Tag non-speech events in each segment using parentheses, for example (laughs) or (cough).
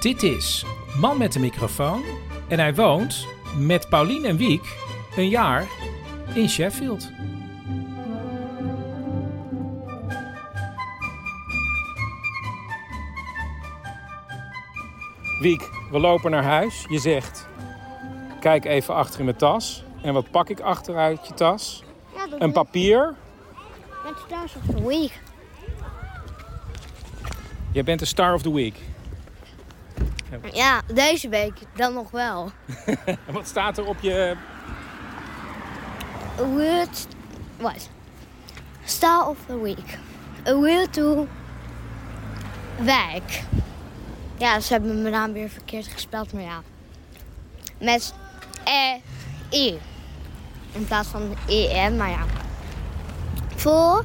Dit is Man met de microfoon en hij woont met Paulien en Wiek een jaar in Sheffield. Wiek, we lopen naar huis. Je zegt, kijk even achter in mijn tas. En wat pak ik achteruit je tas? Ja, dat Een papier. met Stars of the Week. Jij bent de star of the week. (laughs) Ja, deze week dan nog wel. En wat staat er op je... A word... Wat? Star of the Week. A word to... Wijk. Ja, ze hebben mijn naam weer verkeerd gespeld, maar ja. Met E-I. In plaats van E-M, maar ja. For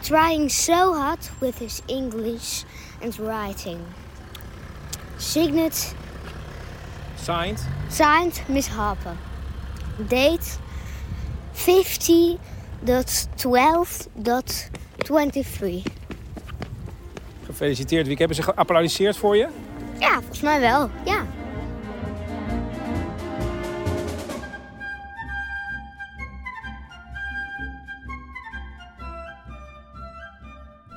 trying so hard with his English and writing. Signet Signed. Signed Miss Harper. Date 50.12.23. Gefeliciteerd, Wiek. Hebben ze geapplaudisseerd voor je? Ja, volgens mij wel. Ja.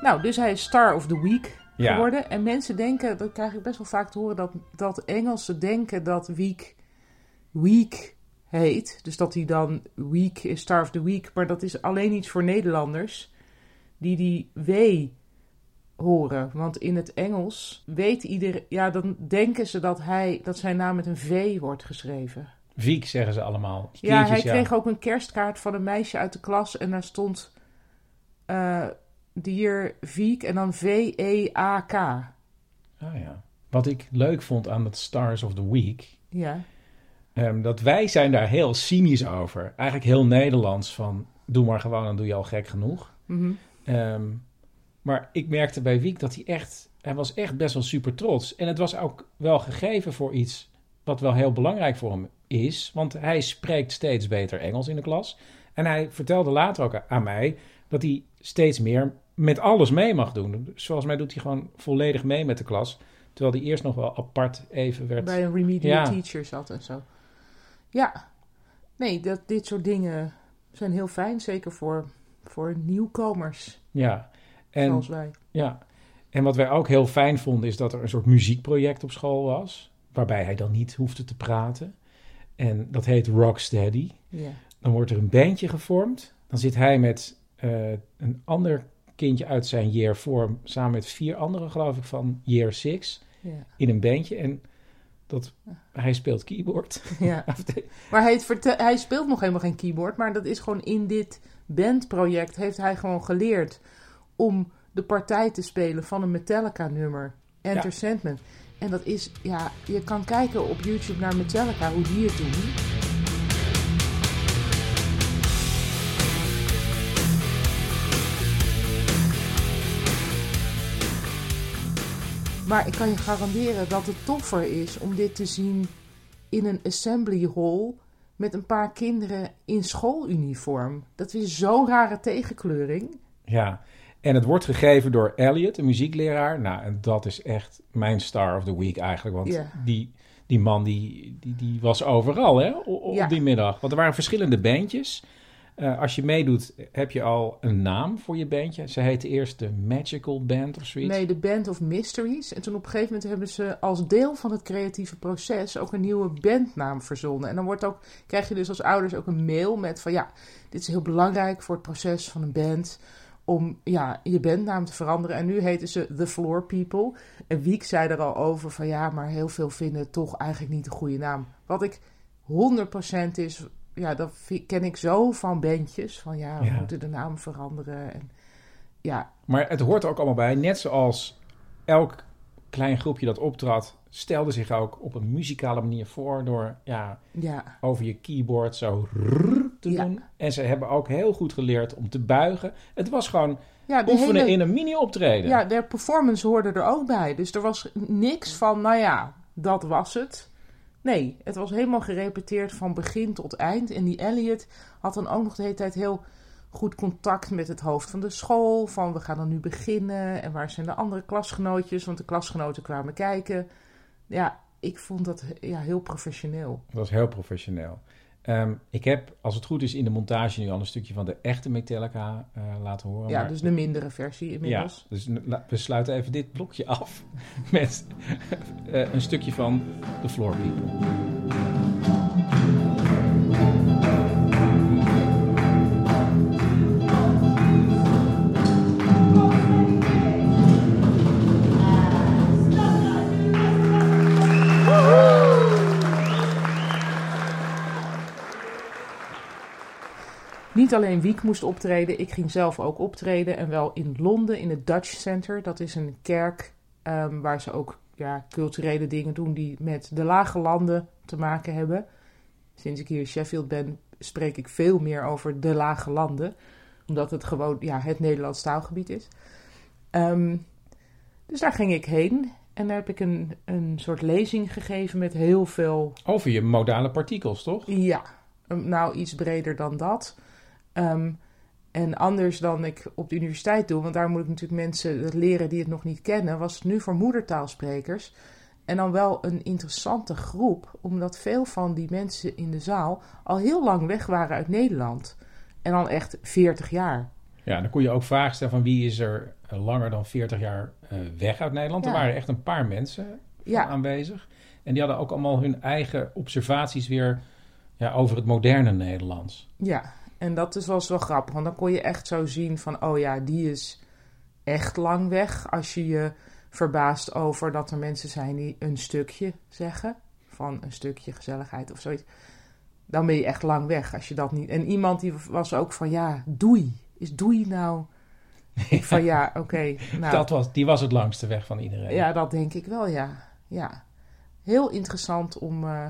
Nou, dus hij is Star of the Week Ja. geworden. En mensen denken, dat krijg ik best wel vaak te horen, dat, dat Engelsen denken dat Week Week heet. Dus dat hij dan Week is Star of the Week. Maar dat is alleen iets voor Nederlanders die die W horen. Want in het Engels weet iedereen, ja, dan denken ze dat, hij, dat zijn naam met een V wordt geschreven. Wiek zeggen ze allemaal. Ja, hij kreeg ook een kerstkaart van een meisje uit de klas en daar stond eh Dear Viek en dan V-E-A-K. Ah ja. Wat ik leuk vond aan het Stars of the Week, Ja. ehm, dat wij zijn daar heel cynisch over. Eigenlijk heel Nederlands van, doe maar gewoon, dan doe je al gek genoeg. Mhm. Ehm, maar ik merkte bij Wiek dat hij echt, hij was echt best wel super trots. En het was ook wel gegeven voor iets wat wel heel belangrijk voor hem is. Want hij spreekt steeds beter Engels in de klas. En hij vertelde later ook aan mij dat hij steeds meer met alles mee mag doen. Zoals mij doet hij gewoon volledig mee met de klas. Terwijl hij eerst nog wel apart even werd. Bij een remedial Ja. teacher zat en zo. Ja. Nee, dat, dit soort dingen zijn heel fijn. Zeker voor, voor nieuwkomers Ja. En, zoals wij. ja. en wat wij ook heel fijn vonden is dat er een soort muziekproject op school was. Waarbij hij dan niet hoefde te praten. En dat heet Rocksteady. Ja. Dan wordt er een bandje gevormd. Dan zit hij met eh, een ander kindje uit zijn year 4, samen met vier anderen, geloof ik, van year 6, Ja. in een bandje. En dat, hij speelt keyboard. ja. (laughs) Maar hij, hij speelt nog helemaal geen keyboard. Maar dat is gewoon in dit bandproject heeft hij gewoon geleerd om de partij te spelen van een Metallica-nummer. Enter Ja. Sandman. En dat is, ja, je kan kijken op YouTube naar Metallica, hoe die het doen. Maar ik kan je garanderen dat het toffer is om dit te zien in een assembly hall met een paar kinderen in schooluniform. Dat is zo'n rare tegenkleuring. Ja, en het wordt gegeven door Elliot, een muziekleraar. Nou, en dat is echt mijn star of the week eigenlijk. Want Ja. die, die man die, die, die was overal hè, Ja. op die middag. Want er waren verschillende bandjes. Eh, als je meedoet, heb je al een naam voor je bandje. Ze heette eerst de Magical Band of zoiets. Nee, de Band of Mysteries. En toen op een gegeven moment hebben ze als deel van het creatieve proces ook een nieuwe bandnaam verzonnen. En dan wordt ook, krijg je dus als ouders ook een mail met van ja, dit is heel belangrijk voor het proces van een band om ja, je bandnaam te veranderen. En nu heten ze The Floor People. En Wiek zei er al over van ja, maar heel veel vinden toch eigenlijk niet een goede naam. Wat ik 100% is, ja, dat ken ik zo van bandjes. Van ja, we Ja. moeten de naam veranderen. En ja, Maar het hoort er ook allemaal bij. Net zoals elk klein groepje dat optrad, stelde zich ook op een muzikale manier voor door ja, ja, over je keyboard zo te Ja. doen. En ze hebben ook heel goed geleerd om te buigen. Het was gewoon ja oefenen hele- in een mini-optreden. Ja, de performance hoorde er ook bij. Dus er was niks van, nou ja, dat was het. Nee, het was helemaal gerepeteerd van begin tot eind. En die Elliot had dan ook nog de hele tijd heel goed contact met het hoofd van de school. Van we gaan dan nu beginnen. En waar zijn de andere klasgenootjes? Want de klasgenoten kwamen kijken. ja, ik vond dat ja, heel professioneel. Dat was heel professioneel. Ehm, ik heb, als het goed is, in de montage nu al een stukje van de echte Metallica uh, laten horen. Ja, maar- dus de mindere versie inmiddels. Ja, dus we sluiten even dit blokje af (laughs) met eh, een stukje van The Floor People. Niet alleen Wiek moest optreden, ik ging zelf ook optreden. En wel in Londen, in het Dutch Center. Dat is een kerk ehm, waar ze ook ja, culturele dingen doen die met de lage landen te maken hebben. Sinds ik hier in Sheffield ben, spreek ik veel meer over de lage landen. Omdat het gewoon ja, het Nederlands taalgebied is. Ehm, dus daar ging ik heen. En daar heb ik een, een soort lezing gegeven met heel veel Over je modale partikels, toch? ja, nou iets breder dan dat. Ehm, en anders dan ik op de universiteit doe, want daar moet ik natuurlijk mensen leren die het nog niet kennen, was het nu voor moedertaalsprekers. En dan wel een interessante groep, omdat veel van die mensen in de zaal al heel lang weg waren uit Nederland. En dan echt 40 jaar. Ja, dan kon je ook vragen stellen van wie is er eh, langer dan 40 jaar eh, weg uit Nederland. Er waren echt een paar mensen Ja, aanwezig. En die hadden ook allemaal hun eigen observaties weer ja, over het moderne Nederlands. Ja, en dat is, wel grappig. Want dan kon je echt zo zien van, oh ja, die is echt lang weg. Als je je verbaast over dat er mensen zijn die een stukje zeggen. Van een stukje gezelligheid of zoiets. Dan ben je echt lang weg als je dat niet... En iemand die was ook van, ja, doei. Is doei nou... (laughs) Van, ja, oké. nou, Dat was, die was het langste weg van iedereen. ja, dat denk ik wel, ja. ja. Heel interessant om, eh,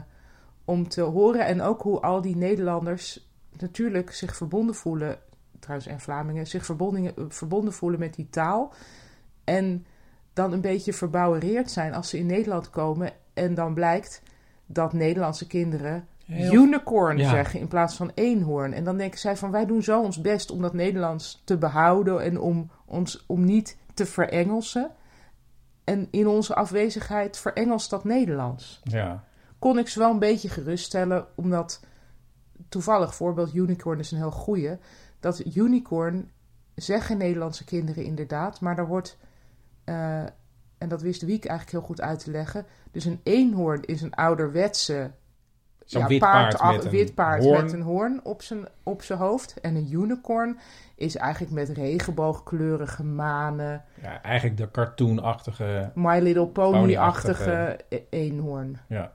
om te horen. En ook hoe al die Nederlanders natuurlijk zich verbonden voelen, trouwens en Vlamingen, zich verbonden, verbonden voelen met die taal. En dan een beetje verbouwereerd zijn als ze in Nederland komen. En dan blijkt dat Nederlandse kinderen Heel- unicorn Ja. zeggen in plaats van eenhoorn. En dan denken zij van wij doen zo ons best om dat Nederlands te behouden en om ons om niet te verengelsen. En in onze afwezigheid verengelst dat Nederlands. Ja. Kon ik ze wel een beetje geruststellen, omdat toevallig voorbeeld unicorn is een heel goeie. Dat unicorn zeggen Nederlandse kinderen inderdaad, maar daar wordt, eh, en dat wist Wiek eigenlijk heel goed uit te leggen. Dus een eenhoorn is een ouderwetse wit paard met een wit paard hoorn. met een hoorn op zijn, op zijn hoofd. En een unicorn is eigenlijk met regenboogkleurige manen, ja, eigenlijk de cartoonachtige... My Little Pony-achtige. Pony-achtige e- eenhoorn. Ja.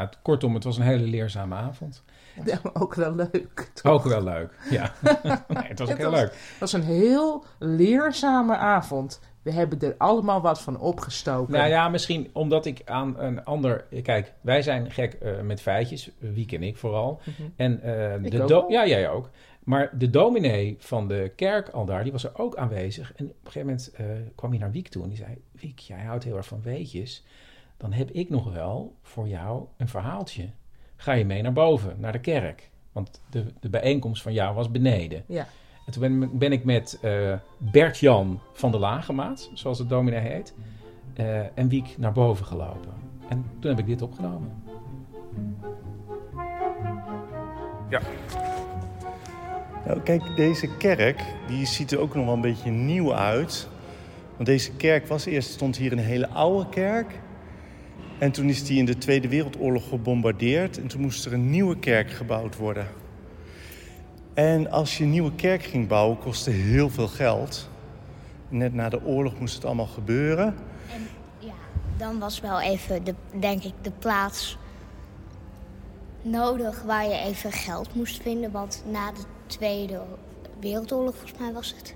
Nou, kortom, het was een hele leerzame avond. (laughs) ook wel leuk. toch? Ook wel leuk. Ja, (laughs) nee, het was ook Het heel was- leuk. Het was een heel leerzame avond. We hebben er allemaal wat van opgestoken. Nou ja, misschien omdat ik aan een ander... Kijk, wij zijn gek eh, met feitjes. Wie ken ik vooral. Mhm. En eh, de do-. Ja, jij ook. Maar de dominee van de kerk al daar, die was er ook aanwezig. En op een gegeven moment eh, kwam hij naar Wiek toe en die zei... Wiek, jij houdt heel erg van weetjes. Dan heb ik nog wel voor jou een verhaaltje. Ga je mee naar boven, naar de kerk. Want de, de bijeenkomst van jou was beneden. Ja. En toen ben, ben ik met eh Bert-Jan van de Lagemaat, zoals het dominee heet... eh, en Wiek naar boven gelopen. En toen heb ik dit opgenomen. Nou, kijk, deze kerk die ziet er ook nog wel een beetje nieuw uit. Want deze kerk was eerst stond hier een hele oude kerk. En toen is die in de Tweede Wereldoorlog gebombardeerd. En toen moest er een nieuwe kerk gebouwd worden. En als je een nieuwe kerk ging bouwen, kostte heel veel geld. Net na de oorlog moest het allemaal gebeuren. En ja, dan was wel even, de, denk ik, de plaats nodig waar je even geld moest vinden. Want na de Tweede Wereldoorlog, volgens mij was het,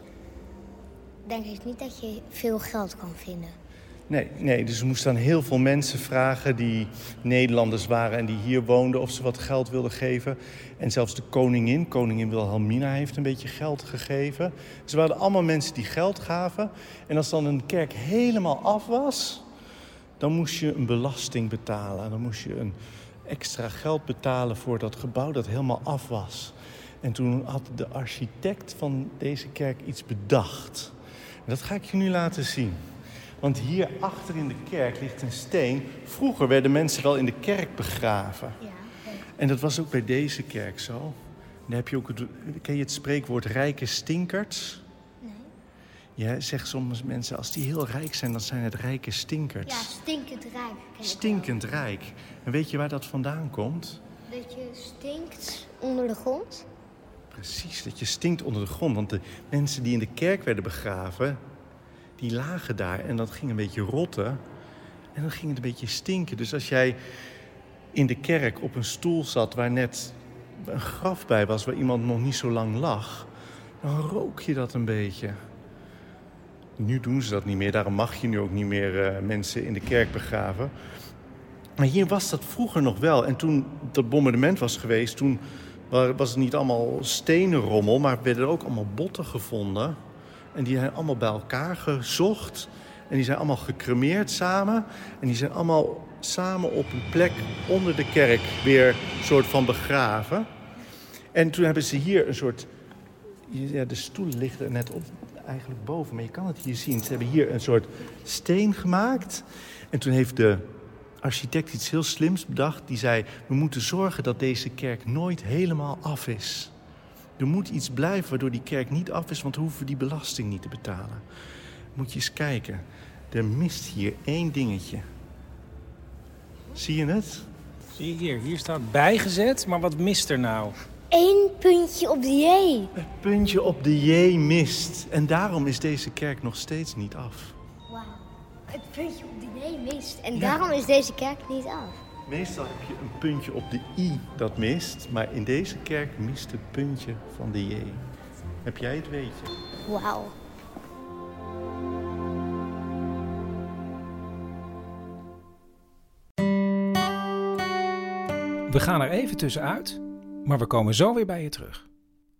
denk ik niet dat je veel geld kan vinden. Nee, nee, dus we moesten aan heel veel mensen vragen die Nederlanders waren en die hier woonden of ze wat geld wilden geven. En zelfs de koningin, koningin Wilhelmina, heeft een beetje geld gegeven. Ze waren allemaal mensen die geld gaven. En als dan een kerk helemaal af was, dan moest je een belasting betalen. Dan moest je een extra geld betalen voor dat gebouw dat helemaal af was. En toen had de architect van deze kerk iets bedacht. En dat ga ik je nu laten zien. Want hier achter in de kerk ligt een steen. Vroeger werden mensen wel in de kerk begraven. Ja. En dat was ook bij deze kerk zo. En dan heb je ook het, ken je het spreekwoord rijke stinkerts? Nee. Ja, zeggen soms mensen, als die heel rijk zijn, dan zijn het rijke stinkers. Ja, stinkend rijk. Stinkend rijk. En weet je waar dat vandaan komt? Dat je stinkt onder de grond. Precies, dat je stinkt onder de grond. Want de mensen die in de kerk werden begraven, die lagen daar en dat ging een beetje rotten. En dan ging het een beetje stinken. Dus als jij in de kerk op een stoel zat waar net een graf bij was, waar iemand nog niet zo lang lag, dan rook je dat een beetje. Nu doen ze dat niet meer, daarom mag je nu ook niet meer eh, mensen in de kerk begraven. Maar hier was dat vroeger nog wel. En toen dat bombardement was geweest, toen wa- was het niet allemaal stenen rommel, maar werden er ook allemaal botten gevonden. En die zijn allemaal bij elkaar gezocht. En die zijn allemaal gecremeerd samen. En die zijn allemaal samen op een plek onder de kerk weer soort van begraven. En toen hebben ze hier een soort... Ja, de stoelen liggen er net op, eigenlijk boven, maar je kan het hier zien. Ze hebben hier een soort steen gemaakt. En toen heeft de architect iets heel slims bedacht. Die zei, we moeten zorgen dat deze kerk nooit helemaal af is. Er moet iets blijven waardoor die kerk niet af is, want dan hoeven we die belasting niet te betalen. Moet je eens kijken. Er mist hier één dingetje. Zie je het? Zie je hier, hier staat bijgezet, maar wat mist er nou? Eén puntje op de J. Het puntje op de J mist. En daarom is deze kerk nog steeds niet af. Wauw. Het puntje op de J mist. En daarom is deze kerk niet af. Meestal heb je een puntje op de I dat mist, maar in deze kerk mist het puntje van de J. Heb jij het weetje? Wauw. We gaan er even tussenuit, maar we komen zo weer bij je terug.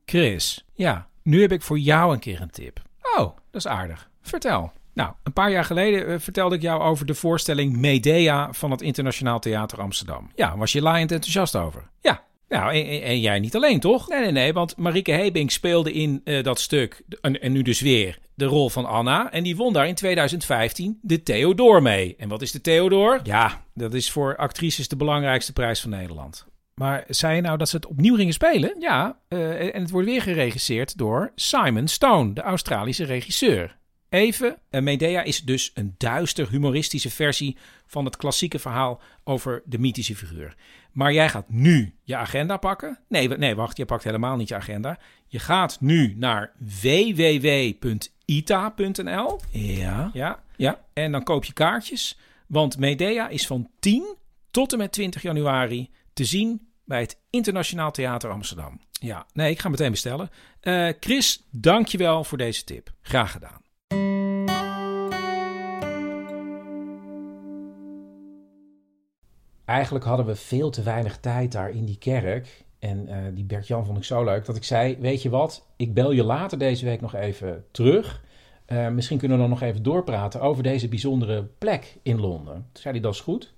Chris, ja, nu heb ik voor jou een keer een tip. Oh, dat is aardig. Vertel. Nou, een paar jaar geleden eh, vertelde ik jou over de voorstelling Medea van het Internationaal Theater Amsterdam. Ja, was je laaiend enthousiast over? Ja. Nou, en, jij niet alleen, toch? Nee, nee, nee, want Marieke Hebing speelde in eh, dat stuk, en, en nu dus weer, de rol van Anna. En die won daar in 2015 de Theodor mee. En wat is de Theodor? Ja, dat is voor actrices de belangrijkste prijs van Nederland. Maar zei je nou dat ze het opnieuw gingen spelen? Ja, eh, en het wordt weer geregisseerd door Simon Stone, de Australische regisseur. Even, eh, Medea is dus een duister humoristische versie van het klassieke verhaal over de mythische figuur. Maar jij gaat nu je agenda pakken. Nee, nee, wacht, je pakt helemaal niet je agenda. Je gaat nu naar www.ita.nl. Ja. Ja, ja. En dan koop je kaartjes. Want Medea is van 10 tot en met 20 januari te zien bij het Internationaal Theater Amsterdam. Ja, nee, ik ga meteen bestellen. Eh, Chris, dankjewel voor deze tip. Graag gedaan. Eigenlijk hadden we veel te weinig tijd daar in die kerk. En eh, die Bert-Jan vond ik zo leuk dat ik zei: Weet je wat, ik bel je later deze week nog even terug. Eh, misschien kunnen we dan nog even doorpraten over deze bijzondere plek in Londen. Toen zei hij: Dat is goed.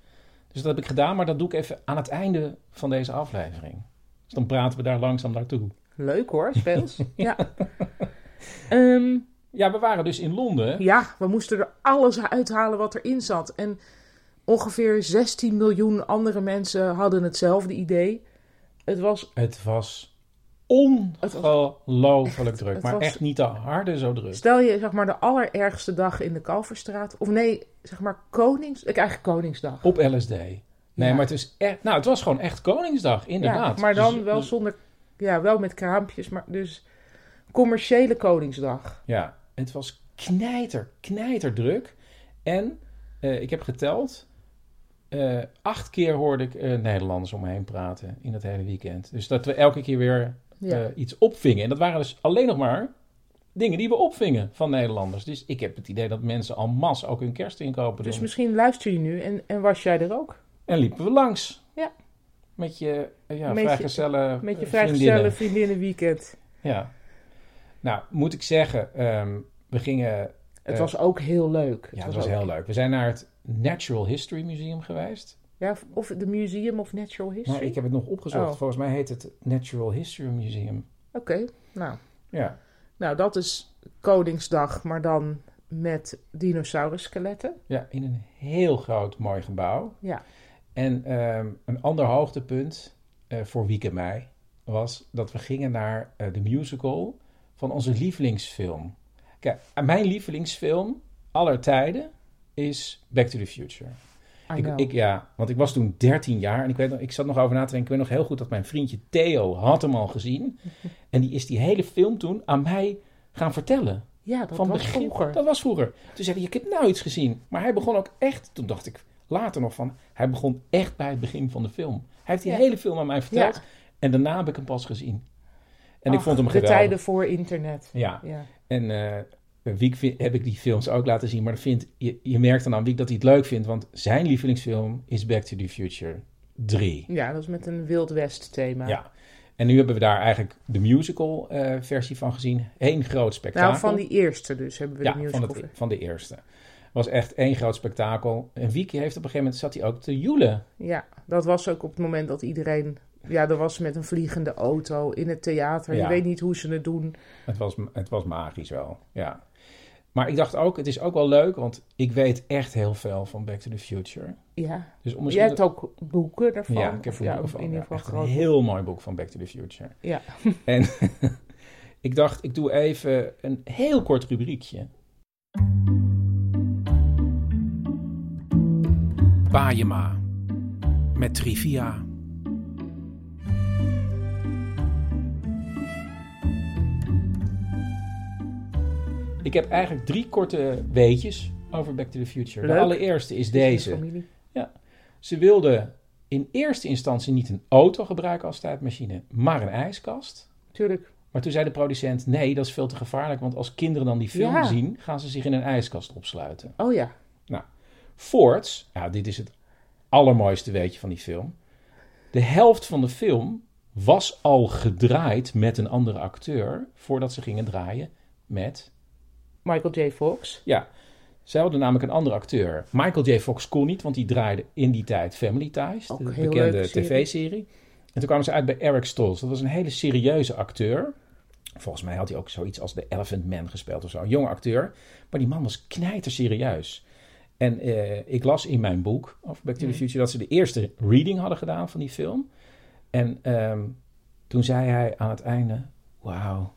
Dus dat heb ik gedaan, maar dat doe ik even aan het einde van deze aflevering. Dus dan praten we daar langzaam naartoe. Leuk hoor, speels. (laughs) ja. Ehm, Ja, we waren dus in Londen. ja, we moesten er alles uithalen wat erin zat. En ongeveer 16 miljoen andere mensen hadden hetzelfde idee. Het was Het was ongelooflijk druk. maar was- echt niet te harde zo druk. Stel je zeg maar de allerergste dag in de Kalverstraat. Of nee, zeg maar Konings... Ik eigenlijk Koningsdag. Op LSD. Nee, Ja. maar het, is echt, nou, het was gewoon echt Koningsdag, inderdaad. Ja, maar dan Dus- wel dus- zonder... Ja, wel met kraampjes, maar dus commerciële Koningsdag. Ja, het was knijter, knijter druk. En eh, ik heb geteld, eh, acht keer hoorde ik eh, Nederlanders om me heen praten in het hele weekend. Dus dat we elke keer weer Ja. eh, iets opvingen. En dat waren dus alleen nog maar dingen die we opvingen van Nederlanders. Dus ik heb het idee dat mensen al mas ook hun kerstinkopen dus doen. misschien luister je nu en, en was jij er ook? En liepen we langs. Ja. Met je, ja, Met je- vrijgezellen Met je vrijgezellen vriendinnen. vriendinnenweekend. Ja. Nou, moet ik zeggen, ehm, we gingen... Het Eh, was ook heel leuk. Ja, het was heel leuk. We zijn naar het Natural History Museum geweest. Ja, of de Museum of Natural History. Nou, ik heb het nog opgezocht. Oh. Volgens mij heet het Natural History Museum. Oké, nou. Ja. Nou, dat is Koningsdag, maar dan met dinosaurusskeletten. Ja, in een heel groot mooi gebouw. Ja. En ehm, een ander hoogtepunt eh, voor Wiek en mij was dat we gingen naar eh, de musical van onze lievelingsfilm. Kijk, mijn lievelingsfilm aller tijden is Back to the Future. Ik, ik, ja, want ik was toen 13 jaar en ik, weet, nog- ik zat nog over na te denken. Ik weet nog heel goed dat mijn vriendje Theo had hem al gezien. (laughs) En die is die hele film toen aan mij gaan vertellen. ja, dat van was begin, vroeger. Dat was vroeger. Toen zei hij, ik heb nou iets gezien. Maar hij begon ook echt, toen dacht ik later nog van, hij begon echt bij het begin van de film. Hij heeft die Ja. hele film aan mij verteld. Ja. En daarna heb ik hem pas gezien. En ik vond hem De geweldig. tijden voor internet. Ja, Ja. en eh Wiek vind- heb ik die films ook laten zien. Maar vindt, je, je merkt dan aan Wiek dat hij het leuk vindt. Want zijn lievelingsfilm is Back to the Future 3. ja, dat is met een Wild West thema. Ja. En nu hebben we daar eigenlijk de musical eh, versie van gezien. Eén groot spektakel. Nou, van die eerste dus hebben we ja, de van, musical. het, van de eerste. Was echt één groot spektakel. En Wieke heeft op een gegeven moment zat hij ook te joelen. Ja, dat was ook op het moment dat iedereen... Ja, dat was met een vliegende auto in het theater. Ja. Je weet niet hoe ze het doen. Het was, het was magisch wel, ja. Maar ik dacht ook, het is ook wel leuk, want ik weet echt heel veel van Back to the Future. Ja. Dus om Je misschien hebt ook boeken daarvan. Ja, ik heb Of er ja, boeken of van. in ieder Ja, geval echt een heel mooi boek van Back to the Future. Ja. (laughs) En (laughs) ik dacht, ik doe even een heel kort rubriekje. Bajema. Met trivia. Ik heb eigenlijk drie korte weetjes over Back to the Future. De allereerste is deze. familie. Ze wilden in eerste instantie niet een auto gebruiken als tijdmachine, maar een ijskast. Tuurlijk. Maar toen zei de producent, nee, dat is veel te gevaarlijk, want als kinderen dan die film Ja. zien, gaan ze zich in een ijskast opsluiten. Oh ja. Fords, ja, dit is het allermooiste weetje van die film. De helft van de film was al gedraaid met een andere acteur voordat ze gingen draaien met. Michael J. Fox. Ja, zij hadden namelijk een andere acteur. Michael J. Fox kon niet, want die draaide in die tijd Family Ties, Ook de een heel bekende tv-serie. En toen kwamen ze uit bij Eric Stoltz. Dat was een hele serieuze acteur. Volgens mij had hij ook zoiets als de Elephant Man gespeeld of zo. Een jonge acteur. Maar die man was knijter serieus. En eh, ik las in mijn boek over Back to the. Future dat ze de eerste reading hadden gedaan van die film. En ehm, toen zei hij aan het einde: Wauw,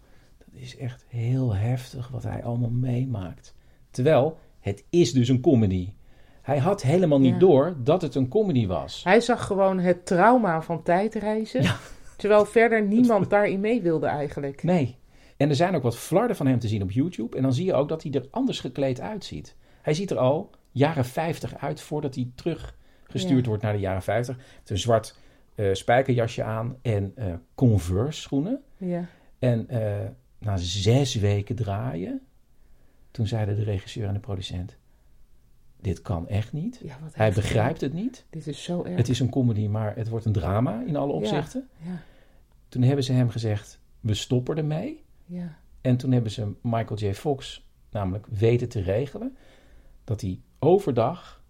is echt heel heftig wat hij allemaal meemaakt. Terwijl het is dus een comedy. Hij had helemaal niet Ja. door dat het een comedy was. Hij zag gewoon het trauma van tijdreizen. Ja. Terwijl verder (laughs) niemand daarin mee wilde eigenlijk. Nee. En er zijn ook wat flarden van hem te zien op YouTube. En dan zie je ook dat hij er anders gekleed uitziet. Hij ziet er al jaren 50 uit voordat hij teruggestuurd Ja. wordt naar de jaren 50. Hij heeft een zwart eh, spijkerjasje aan en eh, Converse schoenen. Ja. En eh, na zes weken draaien, toen zeiden de regisseur en de producent... Dit kan echt niet. Ja, Hij begrijpt het niet. Dit is zo erg. Het is een comedy, maar het wordt een drama in alle opzichten. Ja. Toen hebben ze hem gezegd, we stoppen ermee. Ja. En toen hebben ze Michael J. Fox namelijk weten te regelen dat hij overdag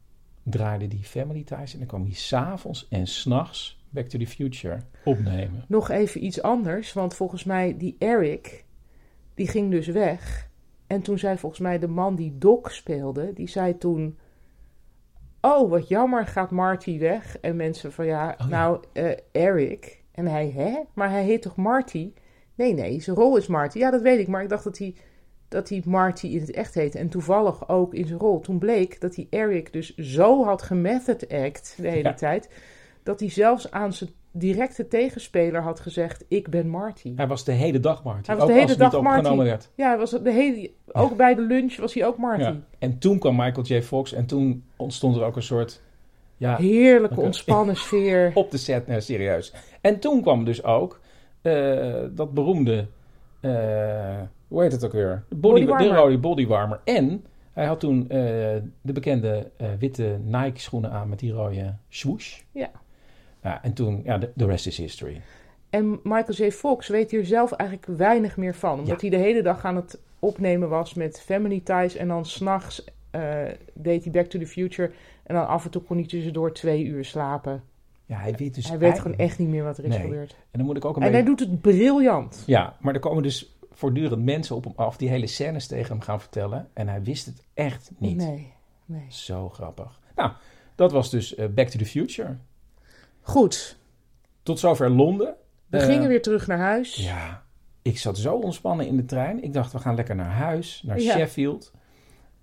draaide die Family Ties en dan kwam hij s'avonds en s'nachts Back to the Future opnemen. Nog even iets anders, want volgens mij die Eric, die ging dus weg. En toen zei volgens mij de man die Doc speelde, die zei toen... Oh, wat jammer, gaat Marty weg? En mensen van ja, Oh, ja. nou, eh, Eric. En hij, hè? Maar hij heet toch Marty? Nee, nee, zijn rol is Marty. Ja, dat weet ik, maar ik dacht dat hij, dat hij Marty in het echt heette. En toevallig ook in zijn rol. Toen bleek dat hij Eric dus zo had gemethod act de hele Ja. tijd... dat hij zelfs aan zijn directe tegenspeler had gezegd: Ik ben Marty. Hij was de hele dag Marty, Hij was ook de hele als het niet dag opgenomen werd. Ja, hij was de hele, ook bij de lunch was hij ook Marty. Ja. En toen kwam Michael J. Fox en toen ontstond er ook een soort, ja, Heerlijke, ontspannen (laughs) sfeer. op de set, nee, serieus. En toen kwam dus ook eh, dat beroemde, eh, hoe heet het ook weer? De, body, de rode bodywarmer. En hij had toen eh, de bekende witte Nike schoenen aan met die rode swoosh. Ja. Ja, en toen, ja, de, rest is history. En Michael J. Fox weet hier zelf eigenlijk weinig meer van. Omdat hij de hele dag aan het opnemen was met Family Ties. En dan s'nachts eh deed hij Back to the Future. En dan af en toe kon hij tussendoor twee uur slapen. Ja, hij weet dus hij weet gewoon echt niet meer wat er is Nee. gebeurd. En dan moet ik ook een En hij doet het briljant. Ja, maar er komen dus voortdurend mensen op hem af die hele scènes tegen hem gaan vertellen. En hij wist het echt niet. Nee, nee. Zo grappig. Nou, dat was dus eh, Back to the Future. Goed, Tot zover Londen. we Eh, gingen weer terug naar huis. Ja, ik zat zo ontspannen in de trein. Ik dacht, we gaan lekker naar huis, naar Ja. Sheffield.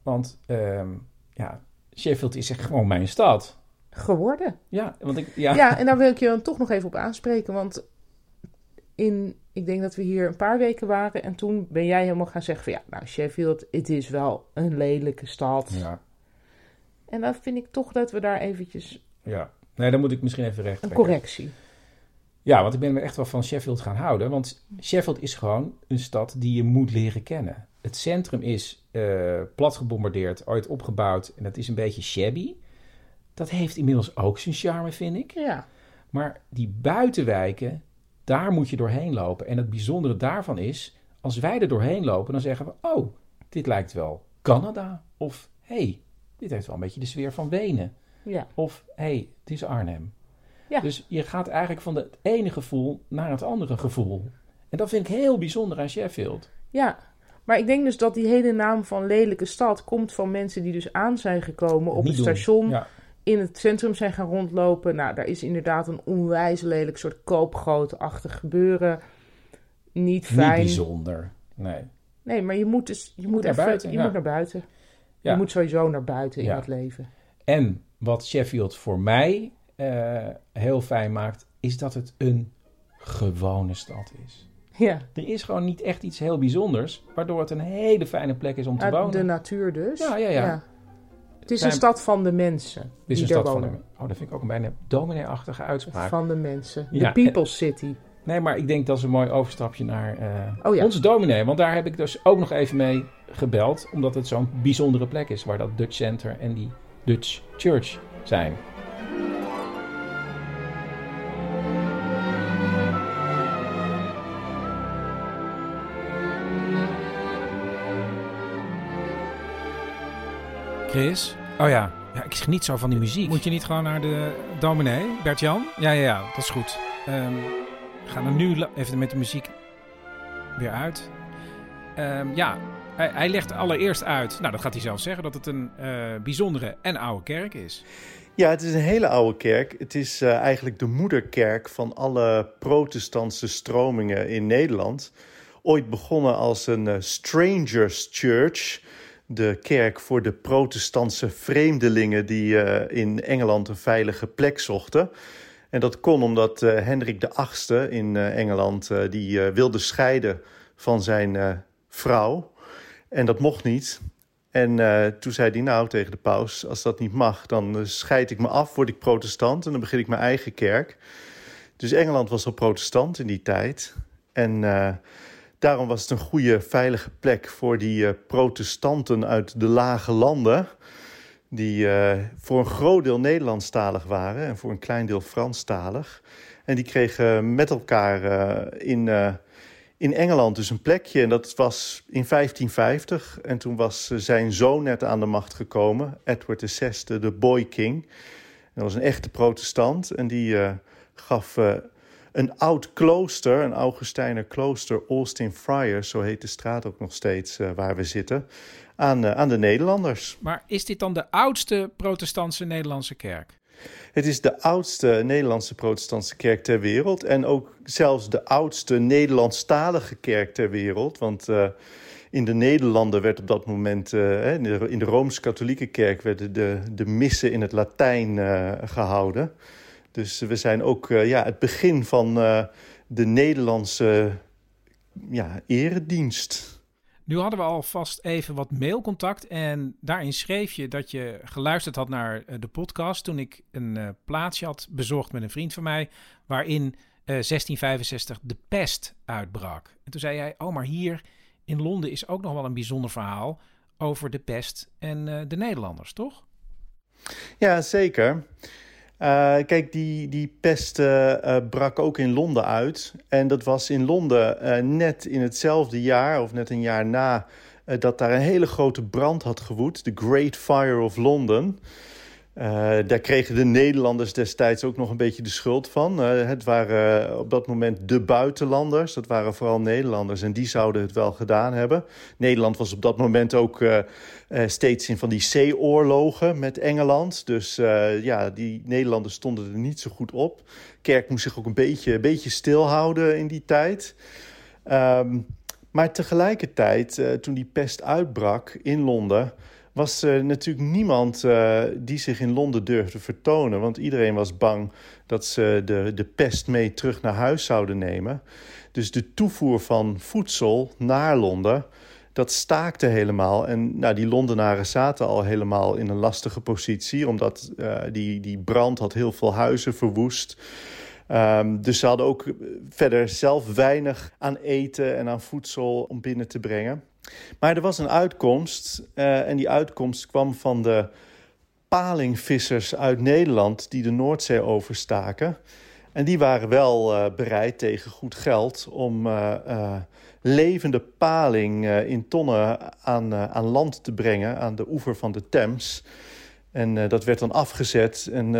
Want ehm, ja, Sheffield is echt gewoon mijn stad. Geworden. Ja, want ik, ja, Ja, en daar wil ik je dan toch nog even op aanspreken. Want in, ik denk dat we hier een paar weken waren. En toen ben jij helemaal gaan zeggen van ja, nou Sheffield, het is wel een lelijke stad. ja, En dan vind ik toch dat we daar eventjes ja. Nee, dan moet ik misschien even recht. een correctie. Ja, want ik ben me echt wel van Sheffield gaan houden. Want Sheffield is gewoon een stad die je moet leren kennen. Het centrum is eh plat gebombardeerd, ooit opgebouwd. En dat is een beetje shabby. Dat heeft inmiddels ook zijn charme, vind ik. Ja, Maar die buitenwijken, daar moet je doorheen lopen. En het bijzondere daarvan is, als wij er doorheen lopen, dan zeggen we: Oh, dit lijkt wel Canada. Of hey, dit heeft wel een beetje de sfeer van Wenen. Ja, Of hey, het is Arnhem. Ja. Dus je gaat eigenlijk van het ene gevoel naar het andere gevoel. En dat vind ik heel bijzonder aan Sheffield. ja. Maar ik denk dus dat die hele naam van lelijke stad komt van mensen die dus aan zijn gekomen op Niet het station. Ja, in het centrum zijn gaan rondlopen. Nou, daar is inderdaad een onwijs lelijk soort koopgrootachtig gebeuren. Niet niet fijn. bijzonder. Nee. nee, maar je moet dus je moet naar even, buiten, je ja. moet naar buiten. Je moet sowieso naar buiten in het leven. En wat Sheffield voor mij eh, heel fijn maakt, is dat het een gewone stad is. Ja, Er is gewoon niet echt iets heel bijzonders, waardoor het een hele fijne plek is om te uit wonen. de natuur dus. Ja, ja, ja. Het is Zijn- een stad van de mensen is die een stad van wonen. de... Oh, dat vind ik ook een bijna dominee-achtige uitspraak. Van de mensen. Ja, de People's City. Nee, maar ik denk dat is een mooi overstapje naar Oh ja. onze dominee. Want daar heb ik dus ook nog even mee gebeld. Omdat het zo'n bijzondere plek is. Waar dat Dutch Center en die Dutch Church zijn. Chris? Oh ja. ja, ik geniet zo van die muziek. Moet je niet gewoon naar de dominee, Bert-Jan? Ja, ja, ja, dat is goed. Ehm, we gaan er nu even met de muziek weer uit. Ehm, ja, hij, legt allereerst uit, nou dat gaat hij zelf zeggen, dat het een eh, bijzondere en oude kerk is. Ja, het is een hele oude kerk. Het is eh, eigenlijk de moederkerk van alle protestantse stromingen in Nederland. Ooit begonnen als een eh, Strangers Church, de kerk voor de protestantse vreemdelingen die in Engeland een veilige plek zochten. En dat kon omdat Hendrik VIII in Engeland die wilde scheiden van zijn vrouw. En dat mocht niet. En eh, toen zei hij nou tegen de paus, als dat niet mag, dan eh, scheid ik me af, word ik protestant en dan begin ik mijn eigen kerk. Dus Engeland was al protestant in die tijd. En eh, daarom was het een goede, veilige plek voor die protestanten uit de lage landen. Die voor een groot deel Nederlandstalig waren en voor een klein deel Franstalig. En die kregen met elkaar in, in Engeland dus een plekje. En dat was in 1550. En toen was eh, zijn zoon net aan de macht gekomen, Edward VI, de Boy King. En dat was een echte protestant. En die eh, gaf eh, een oud klooster, een Augustijner klooster, Austin Friars, zo heet de straat ook nog steeds waar we zitten, aan, aan de Nederlanders. Maar is dit dan de oudste protestantse Nederlandse kerk? Het is de oudste Nederlandse protestantse kerk ter wereld. En ook zelfs de oudste Nederlandstalige kerk ter wereld. Want eh, in de Nederlanden werd op dat moment, eh, in de, Rooms-Katholieke kerk, werden de, de missen in het Latijn eh, gehouden. Dus we zijn ook ja, het begin van de Nederlandse ja, eredienst. Nu hadden we alvast even wat mailcontact en daarin schreef je dat je geluisterd had naar eh, de podcast toen ik een eh, plaatsje had bezocht met een vriend van mij waarin eh, 1665 de pest uitbrak. En toen zei jij, oh maar hier in Londen is ook nog wel een bijzonder verhaal over de pest en eh, de Nederlanders, toch? Ja, zeker. Eh, kijk, die, die pest eh, brak ook in Londen uit. En dat was in Londen eh, net in hetzelfde jaar, of net een jaar na, dat daar een hele grote brand had gewoed. De Great Fire of London. Daar kregen de Nederlanders destijds ook nog een beetje de schuld van. het waren op dat moment de buitenlanders. Dat waren vooral Nederlanders en die zouden het wel gedaan hebben. Nederland was op dat moment ook steeds in van die zeeoorlogen met Engeland. Dus ja, die Nederlanders stonden er niet zo goed op. Kerk moest zich ook een beetje, een beetje stilhouden in die tijd. Um, maar tegelijkertijd, toen die pest uitbrak in Londen, was er natuurlijk niemand uh, die zich in Londen durfde vertonen. Want iedereen was bang dat ze de, de pest mee terug naar huis zouden nemen. Dus de toevoer van voedsel naar Londen, dat staakte helemaal. En nou, die Londenaren zaten al helemaal in een lastige positie, omdat uh, die, die brand had heel veel huizen verwoest. Um, dus ze hadden ook verder zelf weinig aan eten en aan voedsel om binnen te brengen. Maar er was een uitkomst uh, en die uitkomst kwam van de palingvissers uit Nederland die de Noordzee overstaken. En die waren wel uh, bereid tegen goed geld om uh, levende paling in tonnen aan, aan land te brengen aan de oever van de Thames. En dat werd dan afgezet en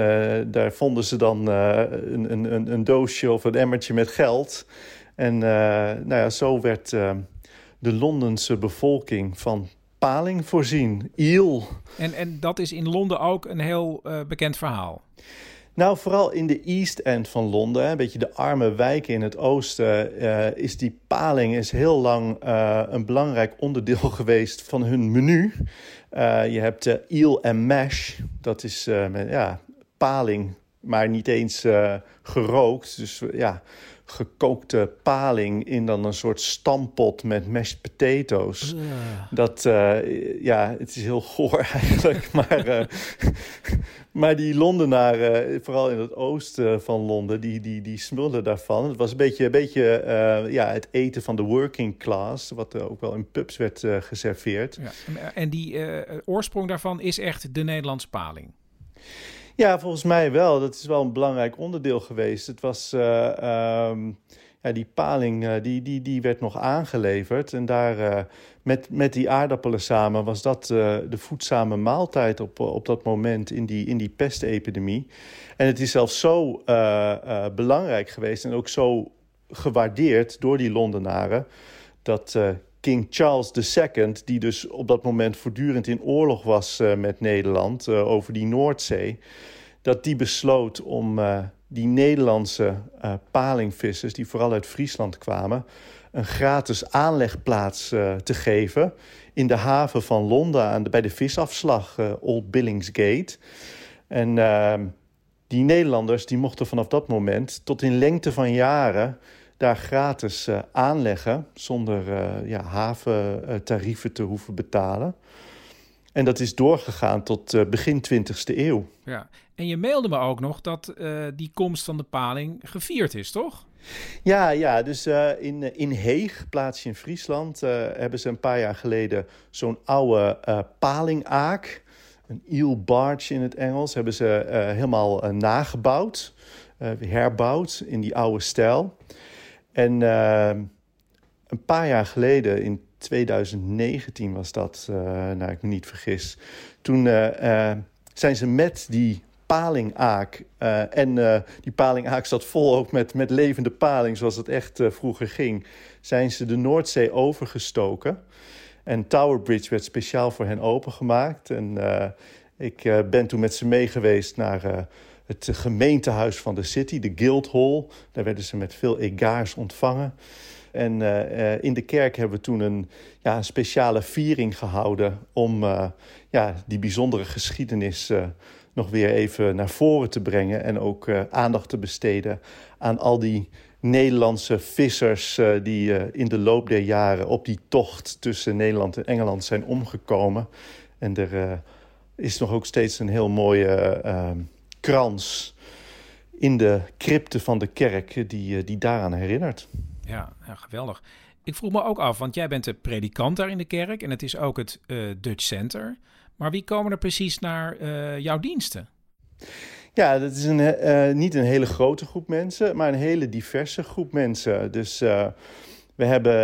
daar vonden ze dan een, een, een, doosje of een emmertje met geld. En nou ja, zo werd de Londense bevolking van paling voorzien, eel. En, en dat is in Londen ook een heel bekend verhaal. Nou, vooral in de East End van Londen, een beetje de arme wijken in het oosten, uh, is die paling is heel lang uh, een belangrijk onderdeel (laughs) geweest van hun menu. Je hebt eel en mash, dat is met, ja, paling, maar niet eens gerookt. Dus ja, gekookte paling in dan een soort stampot met mashed potatoes. Dat, uh, ja, het is heel goor (laughs) eigenlijk. maar, uh, (laughs) maar die Londenaren, vooral in het oosten van Londen, die, die, die smulden daarvan. Het was een beetje, een beetje uh, ja, het eten van de working class, wat ook wel in pubs werd geserveerd. Ja. En die oorsprong daarvan is echt de Nederlandse paling. Ja, volgens mij wel. Dat is wel een belangrijk onderdeel geweest. Het was. Uh, um, ja, die paling uh, die, die, die werd nog aangeleverd. En daar, uh, met, met die aardappelen samen was dat de voedzame maaltijd op, op dat moment in die, in die pestepidemie. En het is zelfs zo belangrijk geweest en ook zo gewaardeerd door die Londenaren. Dat King Charles II, die dus op dat moment voortdurend in oorlog was uh, met Nederland uh, over die Noordzee, dat die besloot om uh, die Nederlandse palingvissers, die vooral uit Friesland kwamen, een gratis aanlegplaats te geven in de haven van Londen aan bij de visafslag Old Billingsgate. En ehm, die Nederlanders die mochten vanaf dat moment tot in lengte van jaren daar gratis uh, aanleggen zonder uh, ja, haventarieven te hoeven betalen. En dat is doorgegaan tot uh, begin 20e eeuw. Ja, en je mailde me ook nog dat die komst van de paling gevierd is, toch? Ja, ja dus in, in Heeg, plaatsje in Friesland, hebben ze een paar jaar geleden zo'n oude palingaak, een eel barge in het Engels, hebben ze helemaal nagebouwd, herbouwd in die oude stijl. En uh, een paar jaar geleden, in 2019 was dat, uh, nou ik me niet vergis. Toen uh, zijn ze met die palingaak. en die palingaak zat vol ook met, met levende paling, zoals het echt vroeger ging. Zijn ze de Noordzee overgestoken. En Tower Bridge werd speciaal voor hen opengemaakt. En ik ben toen met ze mee geweest naar het gemeentehuis van de city, de Guildhall. Daar werden ze met veel egaars ontvangen. En uh, in de kerk hebben we toen een, ja, een speciale viering gehouden om uh, ja, die bijzondere geschiedenis nog weer even naar voren te brengen. En ook aandacht te besteden aan al die Nederlandse vissers die in de loop der jaren op die tocht tussen Nederland en Engeland zijn omgekomen. En er is nog ook steeds een heel mooie krans in de crypte van de kerk die, eh, die daaraan herinnert. Ja, ja, geweldig. Ik vroeg me ook af, want jij bent de predikant daar in de kerk en het is ook het uh, Dutch Center. Maar wie komen er precies naar uh, jouw diensten? Ja, dat is een, uh, niet een hele grote groep mensen, maar een hele diverse groep mensen. Dus We hebben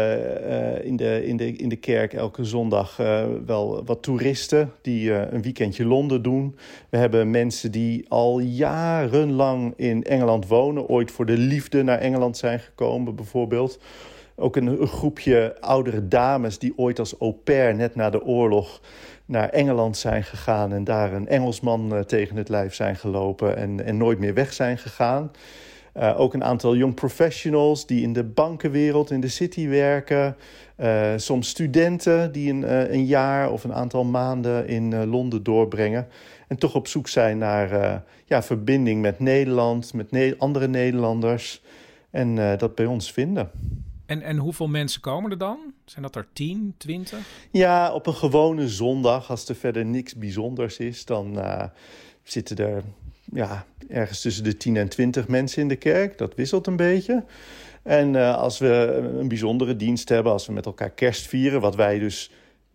eh, in, de, in, de, in de kerk elke zondag uh, wel wat toeristen die uh, een weekendje Londen doen. We hebben mensen die al jarenlang in Engeland wonen, ooit voor de liefde naar Engeland zijn gekomen, bijvoorbeeld. Ook een, een groepje oudere dames die ooit als au pair net na de oorlog naar Engeland zijn gegaan en daar een Engelsman tegen het lijf zijn gelopen en, en nooit meer weg zijn gegaan. Uh, ook een aantal young professionals die in de bankenwereld, in de city werken. Uh, soms studenten die een, uh, een, jaar of een aantal maanden in Londen doorbrengen. En toch op zoek zijn naar ja, verbinding met Nederland, met ne andere Nederlanders. En dat bij ons vinden. En, en hoeveel mensen komen er dan? Zijn dat er 10, 20? Ja, op een gewone zondag, als er verder niks bijzonders is, dan zitten er ja, ergens tussen de 10 en 20 mensen in de kerk. Dat wisselt een beetje. En uh, als we een bijzondere dienst hebben, als we met elkaar kerst vieren, wat wij dus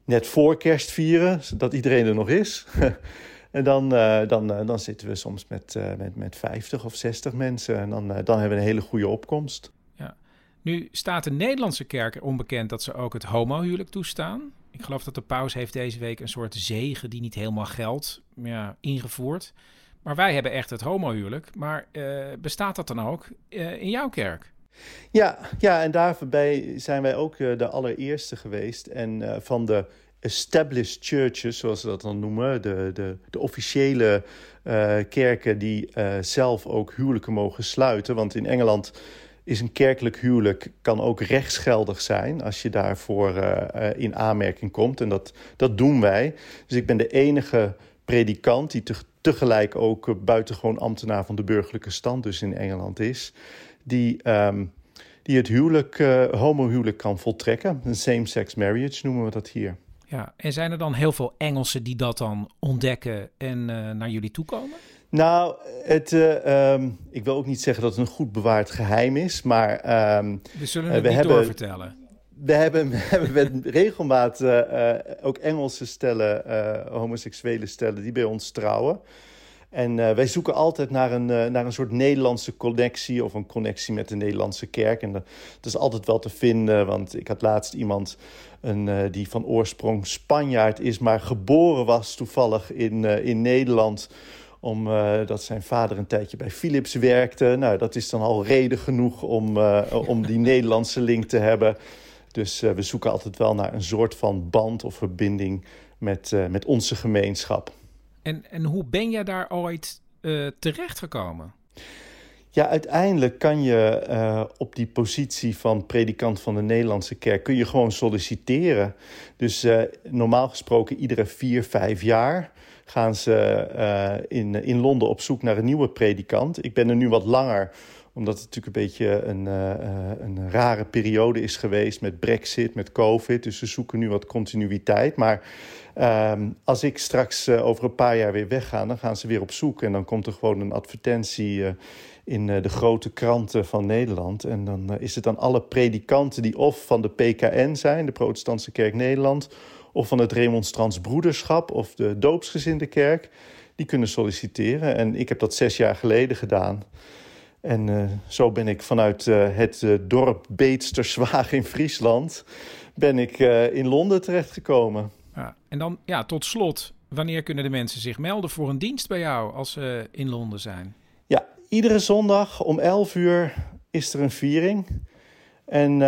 net voor kerst vieren, zodat iedereen er nog is. (laughs) en dan, uh, dan, uh, dan zitten we soms met, met, met 50 of 60 mensen. En dan, dan hebben we een hele goede opkomst. Ja. Nu staat de Nederlandse kerk onbekend dat ze ook het homohuwelijk toestaan. Ik geloof dat de paus heeft deze week een soort zegen die niet helemaal geldt, ingevoerd. Maar wij hebben echt het homohuwelijk. Maar uh, bestaat dat dan ook uh, in jouw kerk? Ja, ja, en daarbij zijn wij ook uh, de allereerste geweest. En van de established churches, zoals ze dat dan noemen, de, de, de officiële kerken die zelf ook huwelijken mogen sluiten. Want in Engeland is een kerkelijk huwelijk kan ook rechtsgeldig zijn als je daarvoor in aanmerking komt. En dat, dat doen wij. Dus ik ben de enige predikant die te, tegelijk ook buitengewoon ambtenaar van de burgerlijke stand dus in Engeland is, die, um, die het huwelijk, uh, homohuwelijk kan voltrekken. Een same-sex marriage noemen we dat hier. Ja, en zijn er dan heel veel Engelsen die dat dan ontdekken en uh, naar jullie toe komen? Nou, het, uh, um, ik wil ook niet zeggen dat het een goed bewaard geheim is, maar... Um, we zullen het we niet hebben, doorvertellen we hebben, (laughs) we hebben met regelmaat uh, ook Engelse stellen, uh, homoseksuele stellen, die bij ons trouwen. En wij zoeken altijd naar een, naar een soort Nederlandse connectie of een connectie met de Nederlandse kerk. En dat, is altijd wel te vinden, want ik had laatst iemand een, die van oorsprong Spanjaard is, maar geboren was toevallig in, in Nederland omdat uh, zijn vader een tijdje bij Philips werkte. Nou, dat is dan al reden genoeg om, om die Nederlandse link te hebben. Dus uh, we zoeken altijd wel naar een soort van band of verbinding met, uh, met onze gemeenschap. En, en hoe ben je daar ooit uh, terechtgekomen? Ja, uiteindelijk kan je op die positie van predikant van de Nederlandse kerk... kun je gewoon solliciteren. Dus normaal gesproken iedere vier, vijf jaar gaan ze in, in Londen op zoek naar een nieuwe predikant. Ik ben er nu wat langer omdat het natuurlijk een beetje een, uh, een rare periode is geweest met Brexit, met COVID. Dus we zoeken nu wat continuïteit. Maar um, als ik straks uh, over een paar jaar weer wegga, dan gaan ze weer op zoek. En dan komt er gewoon een advertentie in de grote kranten van Nederland. En dan is het dan alle predikanten die of van de PKN zijn, de Protestantse Kerk Nederland, of van het Remonstrants Broederschap of de Doopsgezinde Kerk, die kunnen solliciteren. En ik heb dat zes jaar geleden gedaan. En uh, zo ben ik vanuit uh, het uh, dorp Beetsterswaag in Friesland... ben ik in Londen terechtgekomen. Ja, en dan, ja, tot slot... wanneer kunnen de mensen zich melden voor een dienst bij jou... als ze in Londen zijn? Ja, iedere zondag om 11 uur is er een viering. En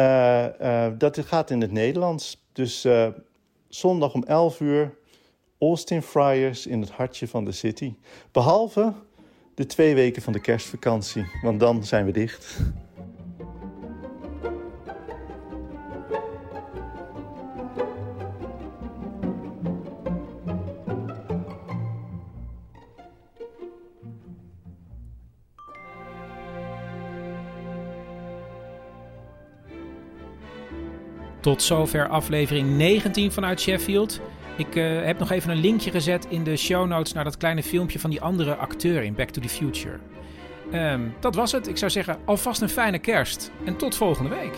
dat gaat in het Nederlands. Dus zondag om 11 uur... Austin Friars in het hartje van de city. Behalve de twee weken van de kerstvakantie, want dan zijn we dicht. Tot zover aflevering 19 vanuit Sheffield. Ik uh, heb nog even een linkje gezet in de show notes naar dat kleine filmpje van die andere acteur in Back to the Future. Um, dat was het. Ik zou zeggen, alvast een fijne kerst en tot volgende week.